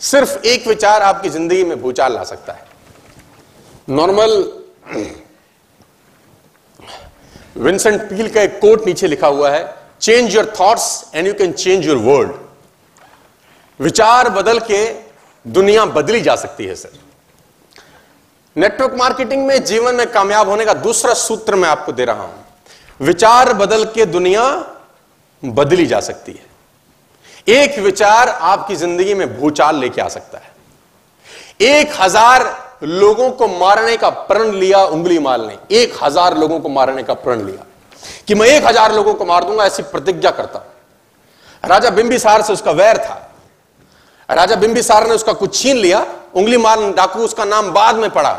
सिर्फ़ एक विचार आपकी ज़िंदगी में भूचाल ला सकता है। नॉर्मल विंसेंट पील का एक कोट नीचे लिखा हुआ है change your thoughts and you can change your world विचार बदल के दुनिया बदली जा सकती है, सर। नेटवर्क मार्केटिंग में जीवन में कामयाब होने का दूसरा सूत्र मैं आपको दे रहा हूँ। विचार बदल के दुनिया बदली जा सकती है। एक विचार आपकी ज़िंदगी में भूचाल लेके आ सकता है। एक हज़ार लोगों को मारने का प्रण लिया, उंगली माल ने एक हज़ार लोगों को मारने का प्रण लिया। कि मैं एक हज़ार लोगों को मार दूँगा, ऐसी प्रतिज्ञा करता राजा बिंबिसार से उसका वैर था। राजा बिंबिसार ने उसका कुछ छीन लिया। उंगली मार डाकू, उसका नाम बाद में पड़ा,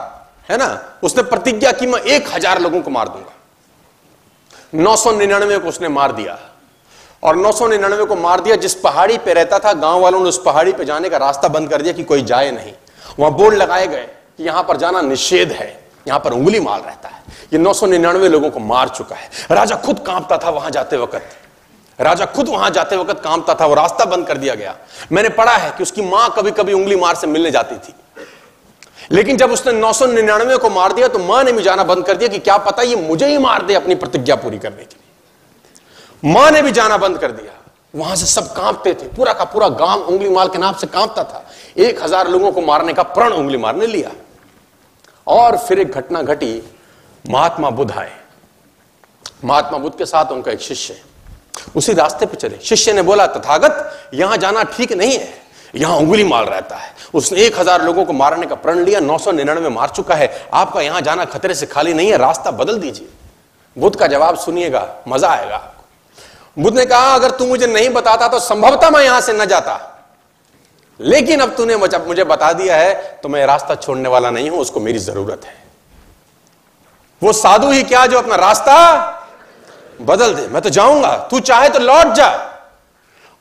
है ना? उसने प्रतिज्ञा की, मैं एक हज़ार लोगों को मार दूँगा। नौ सौ निन्यानवे को उसने मार दिया। और नौ सौ निन्यानवे को मार दिया, जिस पहाड़ी पे रहता था, गाँव वालों ने उस पहाड़ी पे जाने का रास्ता बंद कर दिया कि कोई जाए नहीं। वहाँ बोर्ड लगाए गए कि यहाँ पर जाना निषेध है, यहाँ पर उंगली माल रहता है। ये नौ सौ निन्यानवे लोगों को मार चुका है। राजा खुद कांपता था वहाँ जाते वक्त। राजा खुद वहाँ जाते वक्त कांपता था, वो रास्ता बंद कर दिया गया। मैंने पढ़ा है कि उसकी माँ कभी कभी उंगली मार से मिलने जाती थी। लेकिन जब उसने नौ सौ निन्यानवे को मार दिया तो माँ ने भी जाना बंद कर दिया कि क्या पता ये मुझे ही मार दे अपनी प्रतिज्ञा पूरी करने के लिए। माँ ने भी जाना बंद कर दिया। वहाँ से सब कांपते थे, पूरा का पूरा गाँव उंगली मार के नाम से कांपता था। एक हज़ार लोगों को मारने का प्रण उंगली मार ने लिया। और फिर एक घटना घटी, महात्मा बुद्ध आए। महात्मा बुद्ध के साथ उनका एक शिष्य उसी रास्ते पे चले। शिष्य ने बोला, तथागत, यहाँ जाना ठीक नहीं है। यहाँ उंगली मार रहता है। उसने एक हज़ार लोगों को मारने का प्रण लिया, नौ सौ निन्यानवे मार चुका है। आपका यहाँ जाना खतरे से खाली नहीं है, रास्ता बदल दीजिए। बुद्ध का जवाब सुनिएगा, मज़ा आएगा आपको। बुद्ध ने कहा, अगर तू मुझे नहीं बताता तो संभवतः मैं यहाँ से न जाता। लेकिन अब तूने मुझे बता दिया है तो मैं रास्ता छोड़ने वाला नहीं हूँ, उसको मेरी ज़रूरत है। वो साधु ही क्या जो अपना रास्ता बदल दे, मैं तो जाऊँगा, तू चाहे तो लौट जा।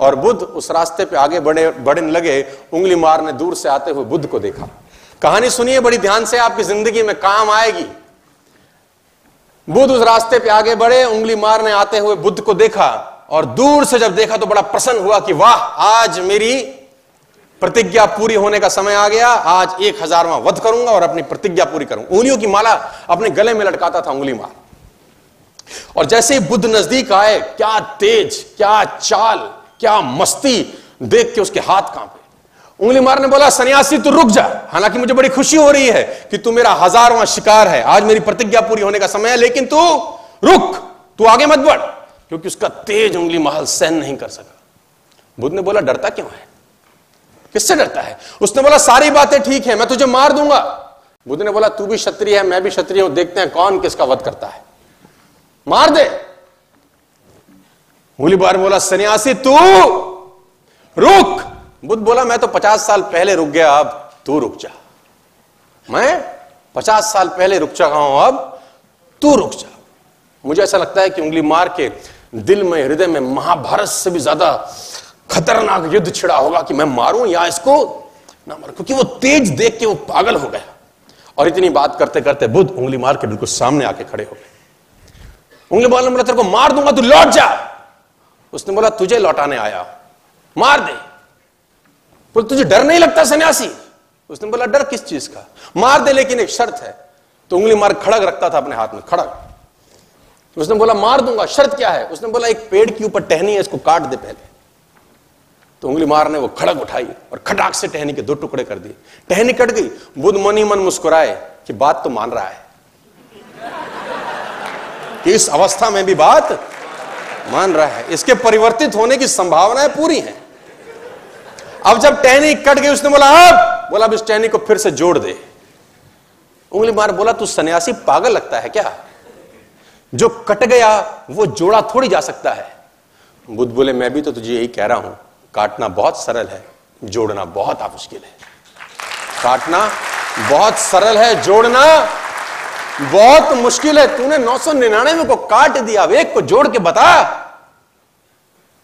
और बुद्ध उस रास्ते पे आगे बढ़े, बढ़ने लगे, उंगली मारने दूर से आते हुए बुद्ध को देखा। कहानी सुनिए बड़ी ध्यान से, आपकी ज़िंदगी में काम आएगी। बुद्ध उस रास्ते पे आगे बढ़े, उंगली मारने आते हुए बुद्ध को देखा, और दूर से जब देखा तो बड़ा प्रसन्न हुआ कि वाह, आज मेरी प्रतिज्ञा पूरी होने का समय आ गया, आज एक हजारवा वध करूँगा और अपनी प्रतिज्ञा पूरी करूँगा। उंगलियों की माला अपने गले में लटकाता था उंगली मार। और जैसे ही बुद्ध नज़दीक आए, क्या तेज, क्या चाल, क्या मस्ती, देख के उसके हाथ कांपे। उंगली मारने बोला, सन्यासी, तू रुक जा। हालाँकि मुझे बड़ी खुशी हो रही है कि तू मेरा हजारवा शिकार है। आज मेरी प्रतिज्ञा पूरी होने का समय है, लेकिन तू रुक। तू आगे मत बढ़, क्योंकि उसका तेज उंगली महल सहन नहीं कर सका। बुद्ध ने बोला, डरता क्यों है? किससे डरता है? उसने बोला, सारी बातें ठीक है, मैं तुझे मार दूँगा। बुद्ध ने बोला, तू भी क्षत्रिय है, मैं भी क्षत्रिय हूँ, देखते हैं कौन किसका वध करता है। मार दे। उंगली बार बोला, सन्यासी तू? रुक। बुद्ध बोला, मैं तो पचास साल पहले रुक गया, अब तू रुक जा। मैं पचास साल पहले रुक चुका हूँ, अब तू रुक जा। मुझे ऐसा लगता है कि उंगली मार के दिल में, हृदय में महाभारत से भी ज़्यादा खतरनाक युद्ध छिड़ा होगा कि मैं मारूं या इसको ना मारूं, क्योंकि वो तेज देख के वो पागल हो गया। और इतनी बात करते करते बुद्ध उंगली मार के बिल्कुल सामने आके खड़े हो गए। उंगली मार ने बोला, तेरे को मार दूँगा, तू लौट जा। उसने बोला, तुझे लौटाने आया मार दे। बोल, तुझे डर नहीं लगता, सन्यासी? उसने बोला, डर किस चीज़ का? मार दे, लेकिन एक शर्त है। तो उंगली मार खड़ग रखता था अपने हाथ में, खड़ग। उसने बोला, मार दूँगा, शर्त क्या है? उसने बोला, एक पेड़ के ऊपर टहनी है, इसको काट दे पहले। तो उंगली मारने वो खड़क उठाई और खटाक से टहनी के दो टुकड़े कर दिए। टहनी कट गई, बुद्ध मनी मन मुस्कुराए कि बात तो मान रहा है। कि इस अवस्था में भी बात मान रहा है। इसके परिवर्तित होने की संभावनाएँ पूरी हैं। अब जब टहनी कट गई, उसने बोला, अब! बोला, अब इस टहनी को फिर से जोड़ दे। उंगली मार बोला, तू सन्यासी पागल लगता है क्या? जो कट गया, वो जोड़ा थोड़ी जा सकता है। बुद्ध बोले, मैं भी तो तुझे यही कह रहा हूँ। काटना बहुत सरल है, जोड़ना बहुत मुश्किल है। काटना बहुत सरल है, जोड़ना बहुत मुश्किल है, तूने नौ सौ निन्यानवे को काट दिया एक को जोड़ के बता।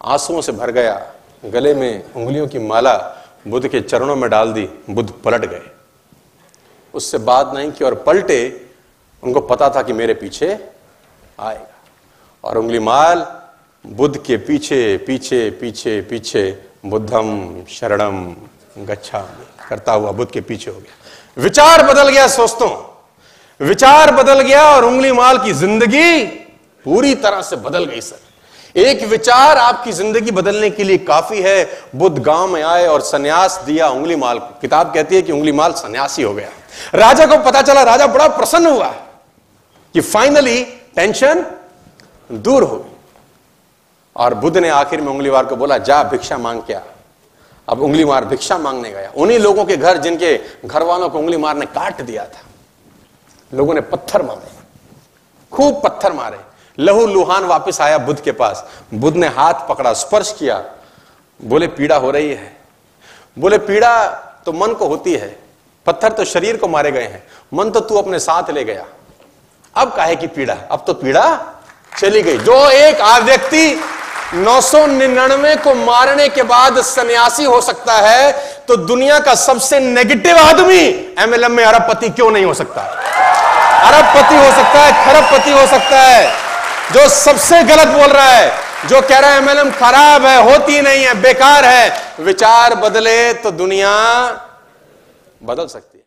आंसुओं से भर गया, गले में उंगलियों की माला बुद्ध के चरणों में डाल दी, बुद्ध पलट गए। उससे बात नहीं की और पलटे, उनको पता था कि मेरे पीछे आएगा। और उंगली माल बुद्ध के पीछे पीछे पीछे पीछे, बुद्धम शरणम गच्छा करता हुआ बुद्ध के पीछे हो गया। विचार बदल गया दोस्तों विचार बदल गया और उंगली माल की ज़िंदगी पूरी तरह से बदल गई, सर। एक विचार आपकी ज़िंदगी बदलने के लिए काफ़ी है। बुद्ध गाँव में आए और सन्यास दिया उंगली माल को। किताब कहती है कि उंगली माल सन्यासी हो गया। राजा को पता चला, राजा बड़ा प्रसन्न हुआ कि फाइनली टेंशन दूर हो गई। और बुद्ध ने आखिर में उंगलीवार को बोला, जा, भिक्षा मांग क्या? अब उंगली मार भिक्षा मांगने गया। उन्हीं लोगों के घर जिनके घर वालों को उंगली मार ने काट दिया था। लोगों ने पत्थर मारे, खूब पत्थर मारे। लहू लुहान वापस आया बुद्ध के पास। बुद्ध ने हाथ पकड़ा, स्पर्श किया। बोले, पीड़ा हो रही है। बोले, पीड़ा तो मन को होती है, पत्थर तो शरीर को मारे गए हैं। मन तो तू अपने साथ ले गया। अब काहे की पीड़ा? अब तो पीड़ा चली गई। जो एक व्यक्ति नौ सौ निन्यानवे को मारने के बाद सन्यासी हो सकता है तो दुनिया का सबसे नेगेटिव आदमी एमएलएम में अरबपति क्यों नहीं हो सकता? अरबपति हो सकता है खरबपति हो सकता है। जो सबसे गलत बोल रहा है, जो कह रहा है एमएलएम खराब है, होती नहीं है, बेकार है। विचार बदले तो दुनिया बदल सकती है।